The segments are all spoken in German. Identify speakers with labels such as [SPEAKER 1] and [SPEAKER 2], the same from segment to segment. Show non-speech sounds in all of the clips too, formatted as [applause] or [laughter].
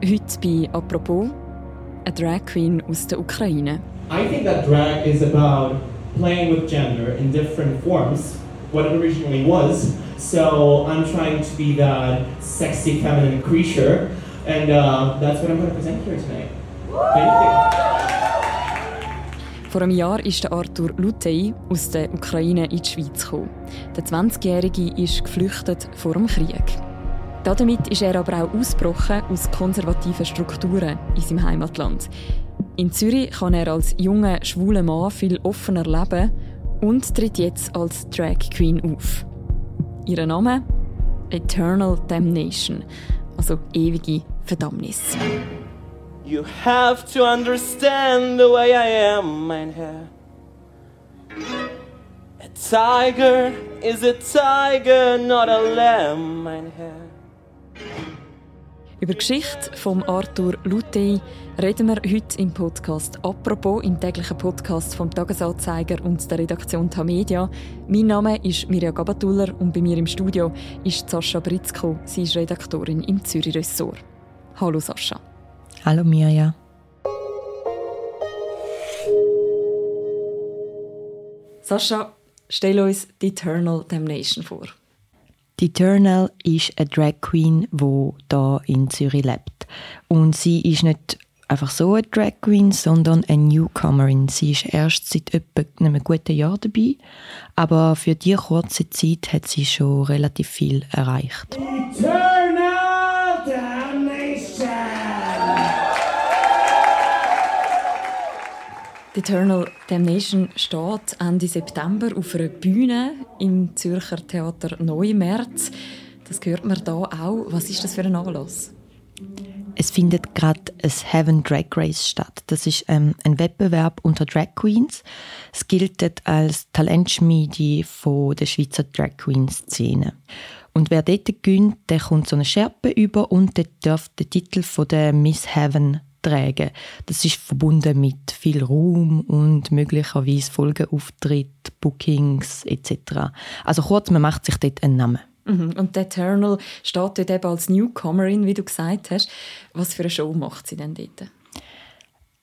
[SPEAKER 1] Heute bei «Apropos» eine Drag Queen aus der Ukraine.
[SPEAKER 2] I think that drag is about playing with gender in different forms, what it originally was. So I'm trying to be that sexy feminine creature, and uh, that's what I'm going to present here tonight. Thank you.
[SPEAKER 1] Vor einem Jahr ist der Arthur Lutey aus der Ukraine in die Schweiz gekommen. Der 20-Jährige ist geflüchtet vor dem Krieg. Damit ist er aber auch ausgebrochen aus konservativen Strukturen in seinem Heimatland. In Zürich kann er als junger, schwuler Mann viel offener leben und tritt jetzt als Drag Queen auf. Ihr Name? Eternal Damnation, also ewige Verdammnis.
[SPEAKER 3] You have to understand the way I am, mein Herr. A tiger is a tiger, not a lamb, mein Herr.
[SPEAKER 1] Über die Geschichte von Arthur Lutey reden wir heute im Podcast «Apropos», im täglichen Podcast vom Tagesanzeiger und der Redaktion Tamedia. Mein Name ist Mirja Gabatuller und bei mir im Studio ist Sascha Britzko. Sie ist Redaktorin im Zürich-Ressort. Hallo Sascha.
[SPEAKER 4] Hallo Mirja.
[SPEAKER 1] Sascha, stell uns die Eternal Damnation vor.
[SPEAKER 4] Die Eternal ist eine Drag Queen, die hier in Zürich lebt. Und sie ist nicht einfach so eine Drag Queen, sondern eine Newcomerin. Sie ist erst seit etwa einem guten Jahr dabei, aber für diese kurze Zeit hat sie schon relativ viel erreicht.
[SPEAKER 2] Eternal Damnation
[SPEAKER 1] steht Ende September auf einer Bühne im Zürcher Theater Neumärz. Das hört man da auch. Was ist das für ein Anlass?
[SPEAKER 4] Es findet gerade ein Heaven Drag Race statt. Das ist ähm, ein Wettbewerb unter Drag Queens. Es gilt als Talentschmiede von der Schweizer Drag Queen Szene. Und wer dort gönnt, der kommt so eine Schärpe über und der darf den Titel von der Miss Heaven tragen. Das ist verbunden mit viel Ruhm und möglicherweise Folgeauftritt, Bookings etc. Also kurz, man macht sich dort einen Namen.
[SPEAKER 1] Mhm. Und der Eternal steht dort eben als Newcomerin, wie du gesagt hast. Was für eine Show macht sie denn dort?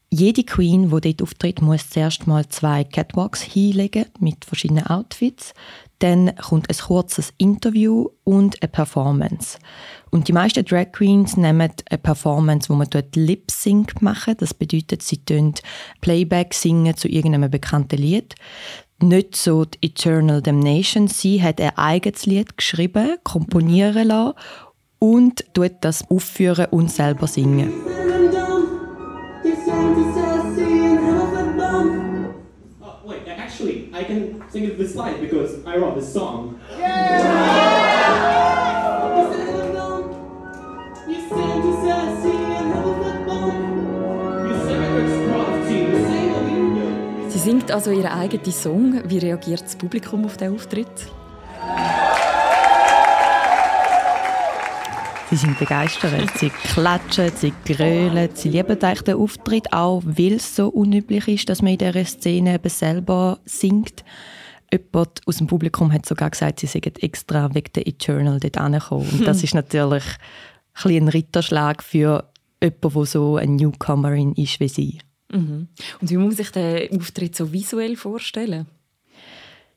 [SPEAKER 4] Jede Queen, die dort auftritt, muss zuerst mal zwei Catwalks hinlegen mit verschiedenen Outfits. Dann kommt ein kurzes Interview und eine Performance. Und die meisten Drag Queens nehmen eine Performance, wo man dort Lip Sync machen. Das bedeutet, sie tun Playback singen zu irgendeinem bekannten Lied. Nicht so die Eternal Damnation. Sie hat ein eigenes Lied geschrieben, komponieren lassen und tut das aufführen und selber singen.
[SPEAKER 2] This slide because I wrote this song.
[SPEAKER 1] Sie singt also ihren eigenen Song. Wie reagiert das Publikum auf den Auftritt?
[SPEAKER 4] Sie sind begeistert. Sie klatschen, sie grölen, sie lieben eigentlich den Auftritt, auch weil es so unüblich ist, dass man in dieser Szene eben selber singt. Jemand aus dem Publikum hat sogar gesagt, sie seien extra wegen der Eternal dort angekommen. Und das ist natürlich ein, ein Ritterschlag für jemanden, der so eine Newcomerin ist wie sie.
[SPEAKER 1] Mhm. Und wie muss man sich den Auftritt so visuell vorstellen?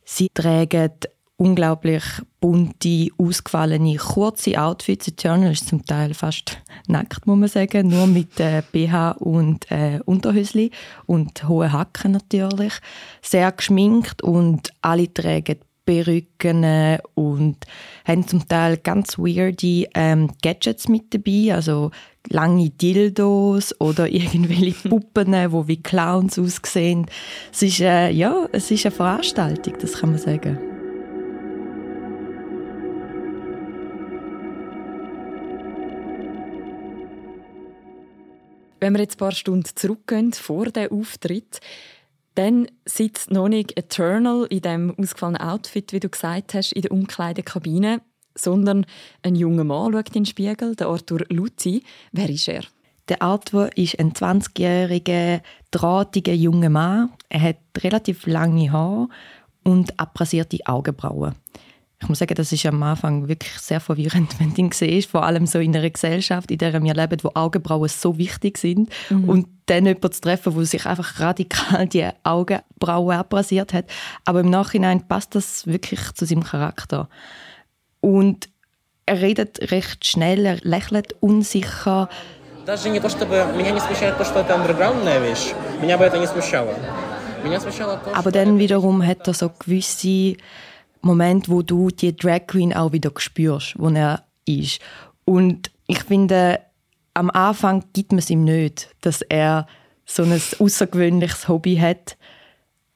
[SPEAKER 4] Sie tragen unglaublich bunte, ausgefallene, kurze Outfits. Eternal ist zum Teil fast nackt, muss man sagen, nur mit äh, BH und äh, Unterhösli und hohen Hacken natürlich. Sehr geschminkt und alle tragen Perücken äh, und haben zum Teil ganz weirde ähm, Gadgets mit dabei, also lange Dildos oder [laughs] irgendwelche [laughs] Puppen, die wie Clowns aussehen. Es ist, äh, ja, es ist eine Veranstaltung, das kann man sagen.
[SPEAKER 1] Wenn wir jetzt ein paar Stunden zurückgehen vor dem Auftritt, dann sitzt noch nicht Eternal in dem ausgefallenen Outfit, wie du gesagt hast, in der Umkleidekabine, sondern ein junger Mann schaut in den Spiegel, der Arthur Luzi. Wer ist er?
[SPEAKER 4] Der Arthur ist ein 20-jähriger, drahtiger junger Mann. Er hat relativ lange Haare und abrasierte Augenbrauen ich muss sagen, das ist am Anfang wirklich sehr verwirrend, [laughs] wenn du ihn siehst, vor allem so in einer Gesellschaft, in der wir leben, wo Augenbrauen so wichtig sind mhm. und dann jemanden zu treffen, wo sich einfach radikal die Augenbrauen abrasiert hat. Aber im Nachhinein passt das wirklich zu seinem Charakter. Und er redet recht schnell, er lächelt unsicher.
[SPEAKER 3] Даже не то, чтобы меня не смущает то, что это андерграундная вещь. Меня бы это не смущало.
[SPEAKER 4] Aber dann wiederum hat er so gewisse Moment, wo du die Drag Queen auch wieder spürst, wo er ist. Und ich finde, am Anfang gibt man es ihm nicht, dass er so ein außergewöhnliches Hobby hat.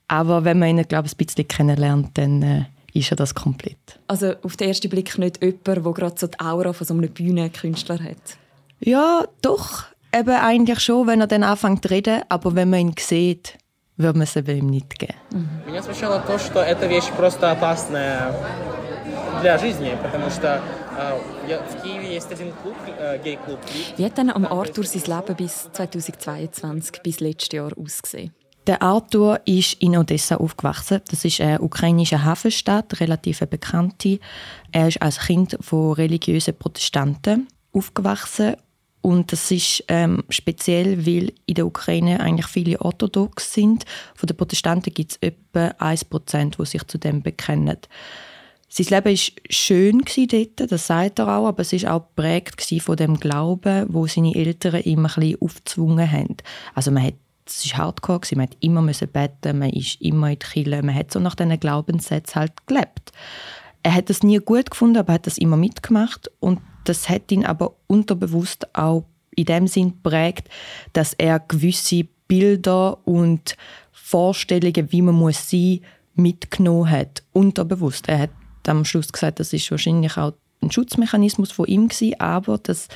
[SPEAKER 4] Aber wenn man ihn, glaube ich, ein bisschen kennenlernt, dann äh, ist er das komplett.
[SPEAKER 1] Also auf den ersten Blick nicht jemand, der gerade so die Aura von so einem Bühnenkünstler hat?
[SPEAKER 4] Ja, doch. Eben eigentlich schon, wenn er dann anfängt zu reden. Aber wenn man ihn sieht, würde man es ihm nicht geben.
[SPEAKER 3] Меня смущало то, что эта вещь просто опасная для жизни, потому что в Киеве есть один клуб, гей-клуб.
[SPEAKER 1] Wie hat dann am Arthur sein Leben bis 2022, bis letztes Jahr ausgesehen?
[SPEAKER 4] Der Arthur ist in Odessa aufgewachsen. Das ist eine ukrainische Hafenstadt, relativ bekannte. Er ist als Kind von religiösen Protestanten aufgewachsen und das ist ähm, speziell, weil in der Ukraine eigentlich viele orthodox sind. Von den Protestanten gibt es etwa 1%, die sich zu dem bekennen. Sein Leben war schön dort, das sagt er auch, aber es war auch geprägt von dem Glauben, wo seine Eltern ihm ein aufgezwungen haben. Also man hat es war hardcore, man musste immer beten, man ist immer in die Kirche, man hat so nach diesen Glaubenssätzen halt gelebt. Er hat das nie gut gefunden, aber hat das immer mitgemacht und das hat ihn aber unterbewusst auch in dem Sinn prägt, dass er gewisse Bilder und Vorstellungen, wie man muss sein, mitgenommen hat, unterbewusst. Er hat am Schluss gesagt, das ist wahrscheinlich auch ein Schutzmechanismus von ihm gewesen, aber das,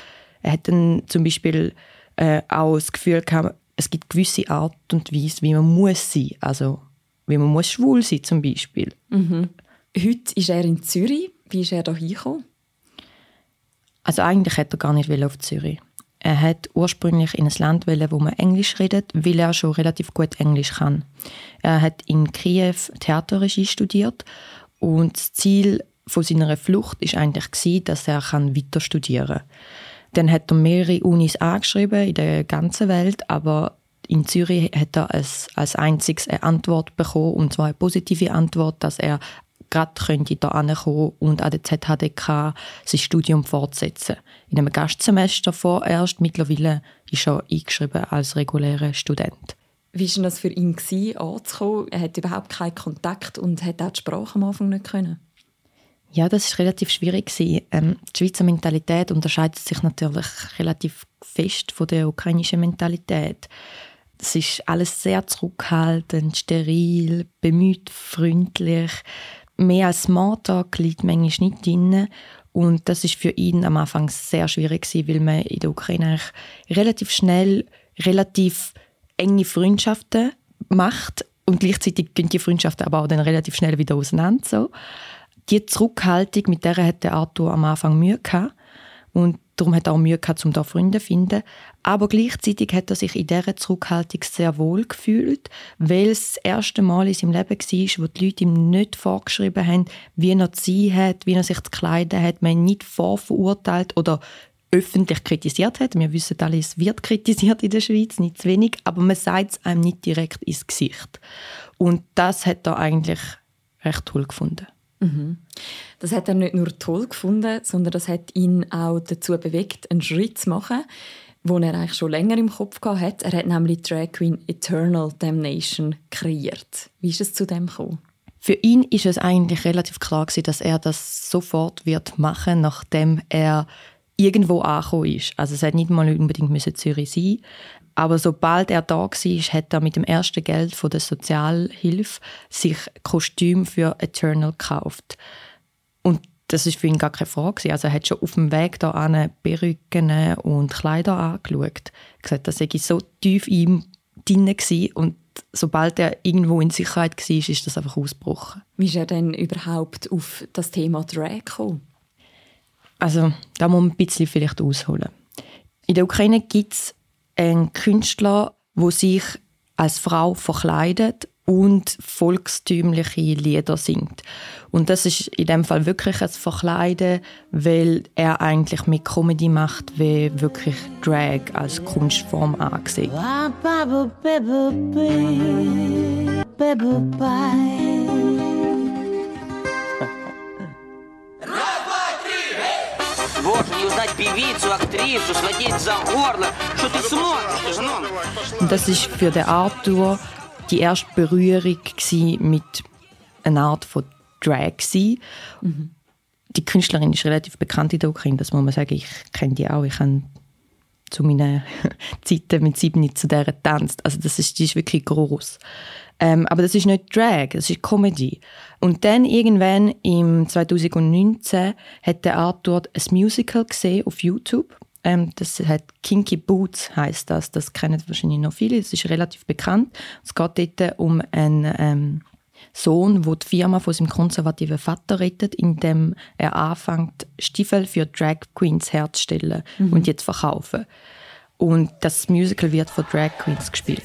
[SPEAKER 4] er hat dann zum Beispiel äh, auch das Gefühl gehabt, es gibt gewisse Art und Weise, wie man muss sein, also wie man muss schwul sein zum Beispiel.
[SPEAKER 1] Mhm. Heute ist er in Zürich. Wie ist er da hingekommen?
[SPEAKER 4] Also eigentlich hätte er gar nicht auf Zürich. Er hat ursprünglich in ein Land wollen, wo man Englisch redet, weil er schon relativ gut Englisch kann. Er hat in Kiew Theaterregie studiert und das Ziel von seiner Flucht ist eigentlich gewesen, dass er weiter studieren kann. Dann hat er mehrere Unis angeschrieben in der ganzen Welt, aber in Zürich hat er als, als einziges eine Antwort bekommen, und zwar eine positive Antwort, dass er gerade könnte da ankommen und an der ZHDK sein Studium fortsetzen. In einem Gastsemester vorerst. Mittlerweile ist er eingeschrieben als regulärer Student.
[SPEAKER 1] Wie war das für ihn, anzukommen? Er hat überhaupt keinen Kontakt und hat auch die Sprache am Anfang nicht können.
[SPEAKER 4] Ja, das ist relativ schwierig ähm, Die Schweizer Mentalität unterscheidet sich natürlich relativ fest von der ukrainischen Mentalität. Es ist alles sehr zurückhaltend, steril, bemüht, freundlich mehr als Smalltalk liegt manchmal nicht drin. Und das ist für ihn am Anfang sehr schwierig gewesen, weil man in der Ukraine relativ schnell relativ enge Freundschaften macht und gleichzeitig gehen die Freundschaften aber auch dann relativ schnell wieder auseinander. So. Die Zurückhaltung, mit der hat der Arthur am Anfang Mühe gehabt. Und darum hat er auch Mühe gehabt, um da Freunde zu finden. Aber gleichzeitig hat er sich in dieser Zurückhaltung sehr wohl gefühlt, weil es das erste Mal in seinem Leben war, wo die Leute ihm nicht vorgeschrieben haben, wie er zu sein hat, wie er sich zu kleiden hat. Man ihn nicht vorverurteilt oder öffentlich kritisiert hat. Wir wissen alle, es wird kritisiert in der Schweiz, nicht zu wenig, aber man sagt es einem nicht direkt ins Gesicht. Und das hat er eigentlich recht toll gefunden.
[SPEAKER 1] Mhm. Das hat er nicht nur toll gefunden, sondern das hat ihn auch dazu bewegt, einen Schritt zu machen, den er eigentlich schon länger im Kopf hat. Er hat nämlich Drag Queen Eternal Damnation kreiert. Wie ist es zu dem gekommen?
[SPEAKER 4] Für ihn ist es eigentlich relativ klar gewesen, dass er das sofort wird machen, nachdem er irgendwo angekommen ist. Also es hat nicht mal unbedingt Zürich sein. Aber sobald er da war, hat er mit dem ersten Geld von der Sozialhilfe sich Kostüm für Eternal gekauft. Und das ist für ihn gar keine Frage. Also er hat schon auf dem Weg da Perücken und Kleider angeschaut. Er gesagt, das sei so tief in ihm drin und sobald er irgendwo in Sicherheit war, ist das einfach ausgebrochen.
[SPEAKER 1] Wie ist er denn überhaupt auf das Thema Drag gekommen?
[SPEAKER 4] Also da muss man ein bisschen vielleicht ausholen. In der Ukraine gibt es ein Künstler, wo sich als Frau verkleidet und volkstümliche Lieder singt. Und das ist in dem Fall wirklich ein Verkleiden, weil er eigentlich mit Comedy macht, wie wirklich Drag als Kunstform angesehen. Боже, не узнать певицу, актрису, схватить за горло. Что ты смотришь, Und das ist für den Arthur die erste Berührung mit einer Art von Drag. Mhm. Die Künstlerin ist relativ bekannt in der Ukraine, das muss man sagen. Ich kenne die auch. Ich habe zu meinen [laughs] Zeiten mit sieben zu der getanzt. Also das ist, die ist wirklich groß. Ähm, aber das ist nicht Drag, das ist Comedy. Und dann irgendwann im 2019 hat der Arthur ein Musical gesehen auf YouTube. Ähm, das hat Kinky Boots heißt das. Das kennen wahrscheinlich noch viele. Das ist relativ bekannt. Es geht dort um einen ähm, Sohn, der die Firma von seinem konservativen Vater rettet, indem er anfängt, Stiefel für Drag Queens herzustellen mhm. und jetzt verkaufen. Und das Musical wird von Drag Queens gespielt.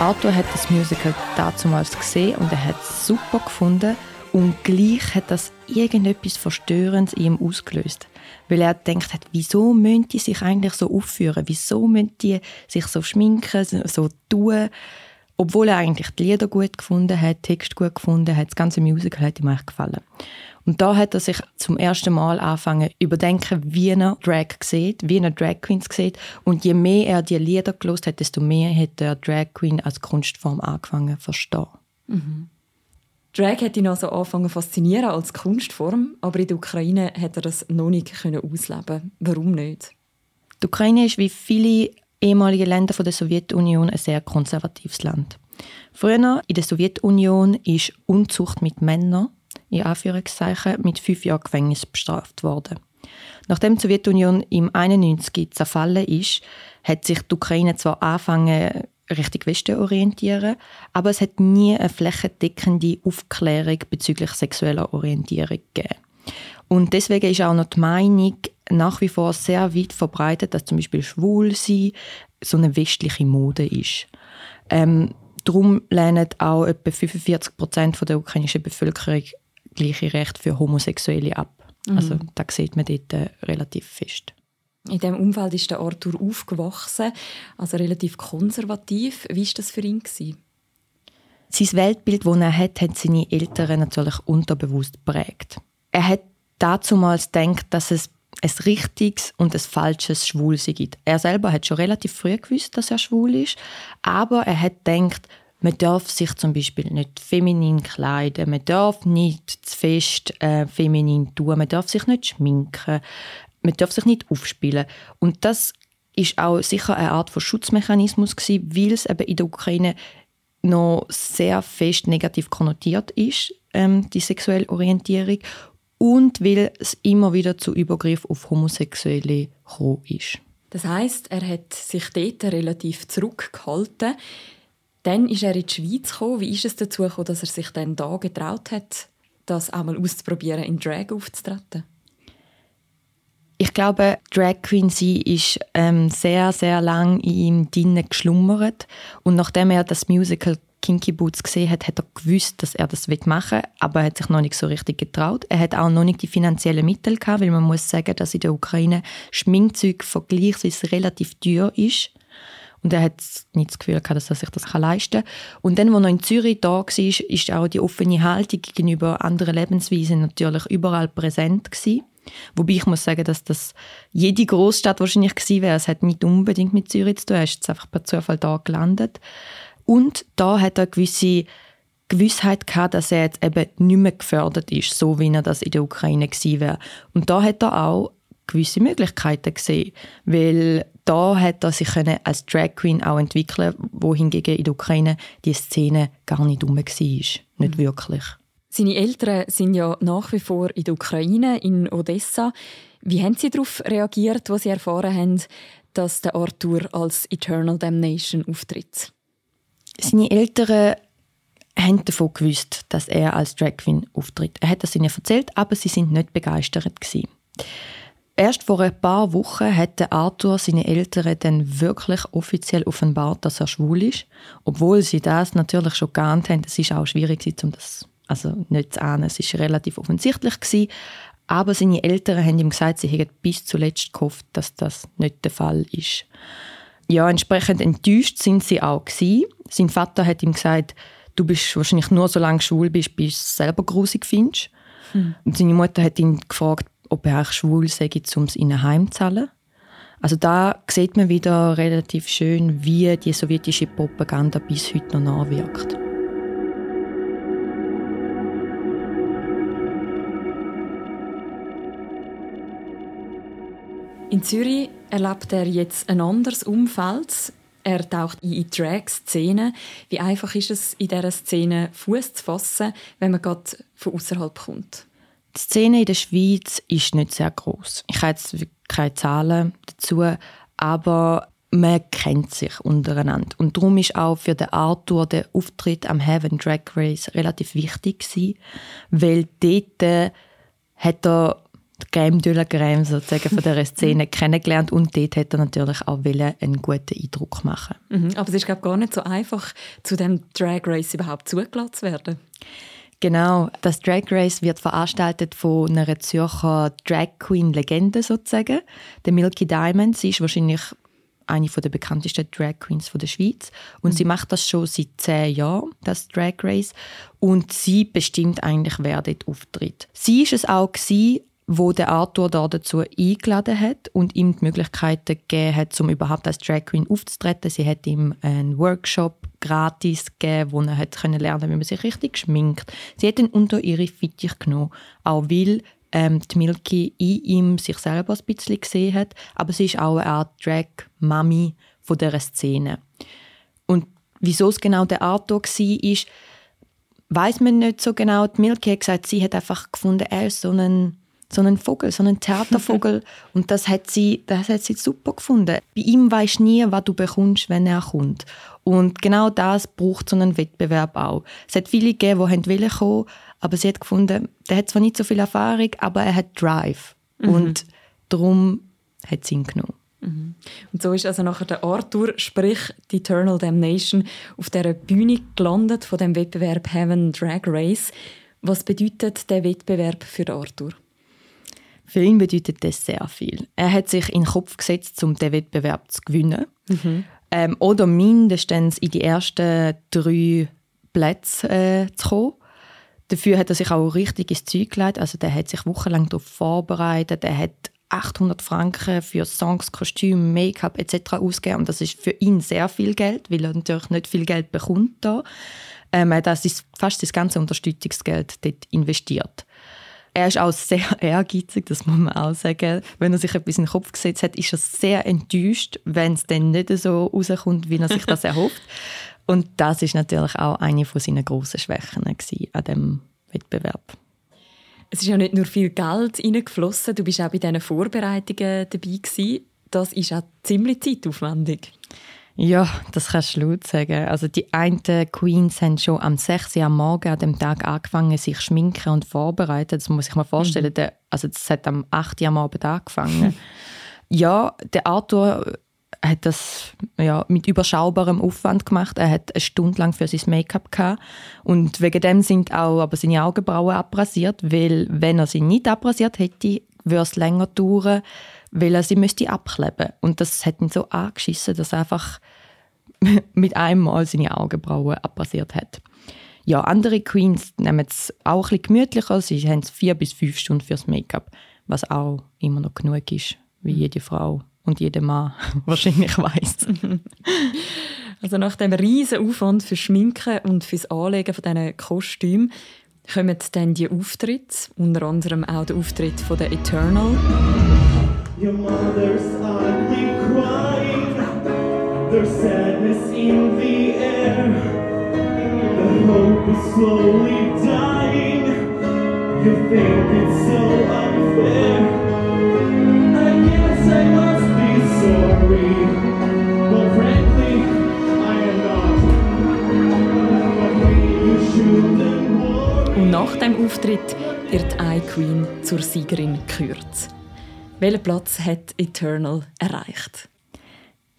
[SPEAKER 4] Arthur hat das Musical damals gesehen und er hat es super gefunden und gleich hat das irgendetwas Verstörendes in ihm ausgelöst. Weil er gedacht hat, wieso müssen die sich eigentlich so aufführen? Wieso müssen die sich so schminken, so tun? Obwohl er eigentlich die Lieder gut gefunden hat, Text gut gefunden hat, das ganze Musical hat ihm eigentlich gefallen. Und da hat er sich zum ersten Mal angefangen überdenken, wie er Drag sieht, wie er Drag Queens sieht. Und je mehr er die Lieder gelost hat, desto mehr hat er Drag Queen als Kunstform angefangen zu verstehen.
[SPEAKER 1] Mhm. Drag hat ihn also angefangen zu faszinieren als Kunstform, aber in der Ukraine hat er das noch nicht ausleben Warum nicht?
[SPEAKER 4] Die Ukraine ist wie viele ehemalige Länder der Sowjetunion ein sehr konservatives Land. Früher in der Sowjetunion ist Unzucht mit Männern in Anführungszeichen, mit fünf Jahren Gefängnis bestraft worden. Nachdem die Sowjetunion im 91 zerfallen ist, hat sich die Ukraine zwar angefangen, Richtung Westen orientieren, aber es hat nie eine flächendeckende Aufklärung bezüglich sexueller Orientierung gegeben. Und deswegen ist auch noch die Meinung nach wie vor sehr weit verbreitet, dass zum Beispiel Schwulsein so eine westliche Mode ist. Ähm, darum lehnen auch etwa 45 Prozent der ukrainischen Bevölkerung gleiche Rechte für Homosexuelle ab. Mhm. Also da sieht man dort äh, relativ fest.
[SPEAKER 1] In diesem Umfeld ist der Arthur aufgewachsen, also relativ konservativ. Wie war das für ihn? Gewesen?
[SPEAKER 4] Sein Weltbild, das er hat, hat seine Eltern natürlich unterbewusst prägt. Er hat damals gedacht, dass es ein richtiges und ein falsches Schwulsein gibt. Er selber hat schon relativ früh gewusst, dass er schwul ist, aber er hat gedacht, man darf sich zum Beispiel nicht feminin kleiden, man darf nicht zu fest äh, feminin tun, man darf sich nicht schminken, man darf sich nicht aufspielen. Und das ist auch sicher eine Art von Schutzmechanismus gewesen, weil es eben in der Ukraine noch sehr fest negativ konnotiert ist, ähm, die sexuelle Orientierung, und weil es immer wieder zu Übergriff auf Homosexuelle gekommen ist.
[SPEAKER 1] Das heißt, er hat sich dort relativ zurückgehalten. Dann ist er in die Schweiz gekommen. Wie ist es dazu gekommen, dass er sich dann da getraut hat, das einmal auszuprobieren, in Drag aufzutreten?
[SPEAKER 4] Ich glaube, Drag Queen sie ist ähm, sehr, sehr lang in ihm drinnen geschlummert. Und nachdem er das Musical Kinky Boots gesehen hat, hat er gewusst, dass er das machen will, aber er hat sich noch nicht so richtig getraut. Er hat auch noch nicht die finanziellen Mittel gehabt, weil man muss sagen, dass in der Ukraine Schminkzeug vergleichsweise relativ teuer ist. Und er hat nicht das Gefühl gehabt, dass er sich das leisten kann. Und dann, als er in Zürich da war, ist auch die offene Haltung gegenüber anderen Lebensweisen natürlich überall präsent gewesen. Wobei ich muss sagen, dass das jede Großstadt wahrscheinlich gewesen wäre. Es hat nicht unbedingt mit Zürich zu tun. Er ist jetzt einfach per Zufall da gelandet. Und da hat er gewisse Gewissheit gehabt, dass er jetzt eben nicht mehr gefördert ist, so wie er das in der Ukraine gewesen wäre. Und da hat er auch gewisse Möglichkeiten gesehen, weil da hat er sich als Drag Queen auch entwickeln, wohingegen in der Ukraine die Szene gar nicht rum war, nicht mhm. wirklich.
[SPEAKER 1] Seine Eltern sind ja nach wie vor in der Ukraine, in Odessa. Wie haben Sie darauf reagiert, als Sie erfahren haben, dass der Arthur als Eternal Damnation auftritt?
[SPEAKER 4] Seine Eltern haben davon gewusst, dass er als Drag Queen auftritt. Er hat das ihnen erzählt, aber sie sind nicht begeistert gewesen. Erst vor ein paar Wochen hat Arthur seine Eltern dann wirklich offiziell offenbart, dass er schwul ist, obwohl sie das natürlich schon geahnt haben. Es ist auch schwierig, um das also nicht zu ahnen. Es ist relativ offensichtlich gewesen, aber seine Eltern haben ihm gesagt, sie hätten bis zuletzt gehofft, dass das nicht der Fall ist. Ja, entsprechend enttäuscht sind sie auch gewesen. Sein Vater hat ihm gesagt, du bist wahrscheinlich nur so lange schwul bist, bis du es selber grusig findest. Hm. Und seine Mutter hat ihn gefragt, ob er auch schwul sei, um es ihnen heimzahlen. Also da sieht man wieder relativ schön, wie die sowjetische Propaganda bis heute noch nachwirkt.
[SPEAKER 1] In Zürich erlebt er jetzt ein anderes Umfeld. Er taucht in die Drag-Szene. Wie einfach ist es, in dieser Szene Fuß zu fassen, wenn man gerade von außerhalb kommt?
[SPEAKER 4] Die Szene in der Schweiz ist nicht sehr groß. Ich habe jetzt keine Zahlen dazu, aber man kennt sich untereinander. Und darum ist auch für den Arthur der Auftritt am Heaven Drag Race relativ wichtig gewesen, weil dort hat er die Crème de la Crème sozusagen von dieser Szene [laughs] kennengelernt und dort hat er natürlich auch einen guten Eindruck machen.
[SPEAKER 1] Mhm, aber es ist glaube gar nicht so einfach, zu dem Drag Race überhaupt zugelassen zu werden.
[SPEAKER 4] Genau, das Drag Race wird veranstaltet von einer Zürcher Drag Queen Legende sozusagen, der Milky Diamond. Sie ist wahrscheinlich eine der bekanntesten Drag Queens der Schweiz. Und mhm. sie macht das schon seit zehn Jahren, das Drag Race. Und sie bestimmt eigentlich, wer dort auftritt. Sie ist es auch gewesen, wo der Arthur da dazu eingeladen hat und ihm die Möglichkeiten gegeben hat, um überhaupt als Drag Queen aufzutreten. Sie hat ihm einen Workshop gratis gegeben, wo er hat können lernen, wie man sich richtig schminkt. Sie hat ihn unter ihre Fittich genommen, auch weil ähm, die Milky in ihm sich selber ein bisschen gesehen hat, aber sie ist auch eine Art Drag-Mami von dieser Szene. Und wieso es genau der Arthur war, ist, weiß man nicht so genau. Die Milky hat gesagt, sie hat einfach gefunden, er ist so ein so einen Vogel, so einen Theatervogel. [laughs] und das hat, sie, das hat sie super gefunden. Bei ihm weisst du nie, was du bekommst, wenn er kommt. Und genau das braucht so einen Wettbewerb auch. Es hat viele gegeben, die wollen kommen, aber sie hat gefunden, der hat zwar nicht so viel Erfahrung, aber er hat Drive. Mhm. Und darum hat sie ihn genommen.
[SPEAKER 1] Mhm. Und so ist also nachher der Arthur, sprich die Eternal Damnation, auf der Bühne gelandet von dem Wettbewerb Heaven Drag Race. Was bedeutet der Wettbewerb für Arthur?
[SPEAKER 4] Für ihn bedeutet das sehr viel. Er hat sich in den Kopf gesetzt, um den Wettbewerb zu gewinnen. Mhm. Ähm, oder mindestens in die ersten drei Plätze äh, zu kommen. Dafür hat er sich auch richtig ins Zeug gelegt. Also der hat sich wochenlang darauf vorbereitet. Er hat 800 Franken für Songs, Kostüme, Make-up etc. ausgegeben. Und das ist für ihn sehr viel Geld, weil er natürlich nicht viel Geld bekommt da. Ähm, das ist fast das ganze Unterstützungsgeld dort investiert. Er ist auch sehr [laughs] ehrgeizig, das muss man auch sagen. Wenn er sich etwas in den Kopf gesetzt hat, ist er sehr enttäuscht, wenn es dann nicht so rauskommt, wie er sich das [laughs] erhofft. Und das ist natürlich auch eine von seinen grossen Schwächen an diesem Wettbewerb.
[SPEAKER 1] Es ist ja nicht nur viel Geld reingeflossen, du bist auch bei diesen Vorbereitungen dabei gewesen. Das ist auch ziemlich zeitaufwendig.
[SPEAKER 4] Ja, das kannst du laut sagen. Also die einen Queens haben schon am 6. Uhr am Morgen an dem Tag angefangen, sich schminken und vorbereiten. Das muss ich mir vorstellen. Mhm. Also das hat am 8. Uhr am Abend angefangen. [laughs] ja, der Arthur hat das ja, mit überschaubarem Aufwand gemacht. Er hat eine Stunde lang für sein Make-up gehabt. Und wegen dem sind auch aber seine Augenbrauen abrasiert, weil wenn er sie nicht abrasiert hätte, würde es länger dauern weil er sie müsste abkleben Und das hat ihn so angeschissen, dass er einfach [laughs] mit einem Mal seine Augenbrauen abrasiert hat. Ja, andere Queens nehmen es auch ein bisschen gemütlicher. Sie haben vier bis fünf Stunden fürs Make-up, was auch immer noch genug ist, wie jede Frau und jeder Mann [laughs] wahrscheinlich weiß. [laughs]
[SPEAKER 1] also nach dem riesen Aufwand für Schminken und fürs Anlegen von diesen Kostümen kommen dann die Auftritte, unter anderem auch der Auftritt von der Eternal. Your mother's ugly crying, there's sadness in the air. The hope is slowly dying. You think it's so unfair. Should. nach dem Auftritt wird I Queen zur Siegerin gekürt. Welchen Platz hat Eternal erreicht?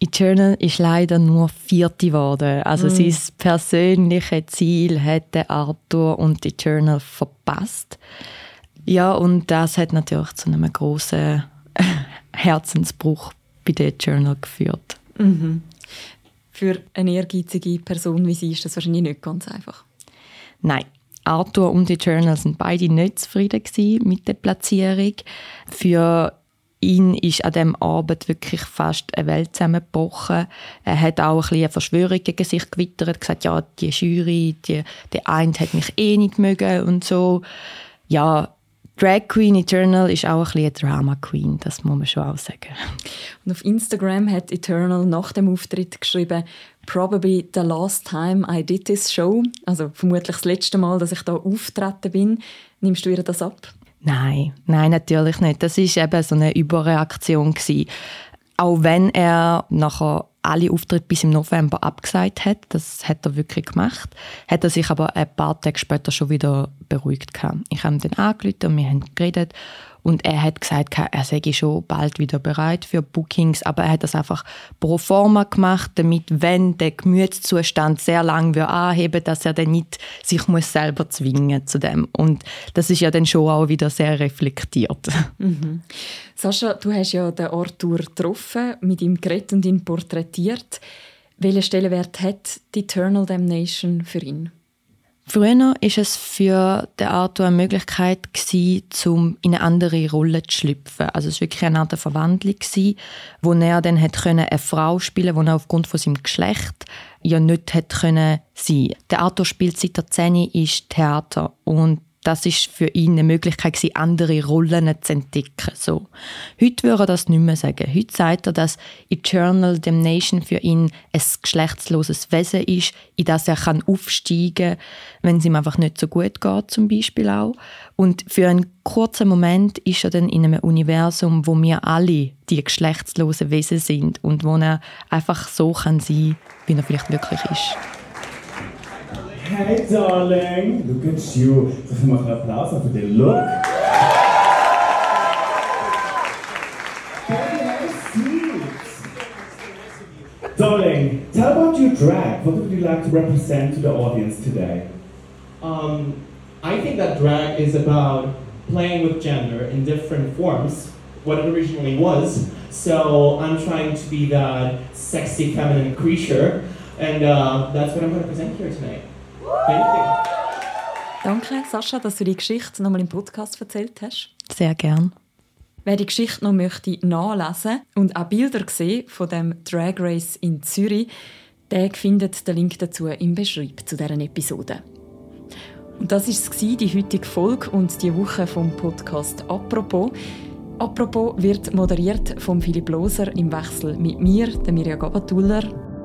[SPEAKER 4] Eternal ist leider nur Vierte geworden. Also mm. sein persönliches Ziel hätte Arthur und Eternal verpasst. Ja, und das hat natürlich zu einem großen [laughs] Herzensbruch bei der Eternal geführt.
[SPEAKER 1] Mhm. Für eine ehrgeizige Person wie sie ist das wahrscheinlich nicht ganz einfach.
[SPEAKER 4] Nein, Arthur und Eternal sind beide nicht zufrieden mit der Platzierung. Für ihn ist an diesem Abend wirklich fast eine Welt zusammengebrochen. Er hat auch ein bisschen eine Verschwörung gegen sich gewittert, gesagt, ja, die Jury, die, der eine hat mich eh nicht mögen und so. Ja, Drag Queen Eternal ist auch ein bisschen eine Drama Queen, das muss man schon auch sagen.
[SPEAKER 1] Und auf Instagram hat Eternal nach dem Auftritt geschrieben, probably the last time I did this show, also vermutlich das letzte Mal, dass ich da auftreten bin. Nimmst du ihr das ab?
[SPEAKER 4] Nein, nein, natürlich nicht. Das ist eben so eine Überreaktion gewesen. Auch wenn er nachher alle Auftritte bis im November abgesagt hat, das hat er wirklich gemacht, hat er sich aber ein paar Tage später schon wieder beruhigt gehabt. Ich habe ihn dann angerufen und wir haben geredet und er hat gesagt, er sei schon bald wieder bereit für Bookings, aber er hat das einfach pro forma gemacht, damit, wenn der Gemütszustand sehr lang anheben dass er dann nicht sich muss selber zwingen zu dem. Und das ist ja dann schon auch wieder sehr reflektiert.
[SPEAKER 1] Mhm. Sascha, du hast ja den Arthur getroffen, mit ihm geredet und ihn porträtiert. Welchen Stellenwert hat die Eternal Damnation für ihn?
[SPEAKER 4] Früher war es für den Arthur eine Möglichkeit, um in eine andere Rolle zu schlüpfen. Also es war wirklich eine Art Verwandlung, wo er dann eine Frau spielen konnte, die er aufgrund von seinem Geschlecht ja nicht sein können. Der Arthur spielt seit er 10 ist Theater und das ist für ihn eine Möglichkeit, andere Rollen zu entdecken. So. Heute würde er das nicht mehr sagen. Heute sagt er, dass Eternal Damnation für ihn ein geschlechtsloses Wesen ist, in das er kann aufsteigen kann, wenn es ihm einfach nicht so gut geht, zum Beispiel auch. Und für einen kurzen Moment ist er dann in einem Universum, wo wir alle die geschlechtslosen Wesen sind und wo er einfach so kann sein, wie er vielleicht wirklich ist.
[SPEAKER 5] Hey darling, look at you. Geef mag een applaus voor look. Darling, tell about your drag. What would you like to represent to the audience today?
[SPEAKER 2] Um, I think that drag is about playing with gender in different forms, what it originally was. So I'm trying to be that sexy feminine creature, and uh, that's what I'm going to present here tonight.
[SPEAKER 1] Danke, Sascha, dass du die Geschichte nochmal im Podcast erzählt hast.
[SPEAKER 4] Sehr gern.
[SPEAKER 1] Wer die Geschichte noch möchte nachlesen und auch Bilder sehen von dem Drag Race in Zürich, der findet den Link dazu im Beschreib zu deren Episode. Und das ist es die heutige Folge und die Woche vom Podcast «Apropos». «Apropos» wird moderiert von Philipp Loser im Wechsel mit mir, der Mirja Gabatuller,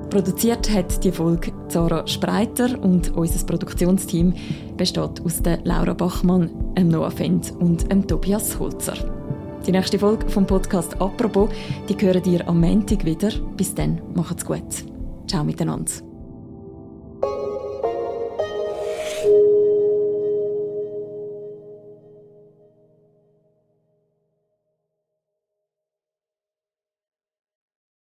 [SPEAKER 1] Produziert hat die Folge Zara Spreiter und unser Produktionsteam besteht aus Laura Bachmann, dem Noah Fendt und dem Tobias Holzer. Die nächste Folge vom Podcast «Apropos» die hören ihr am Montag wieder. Bis dann, macht's gut. Ciao miteinander.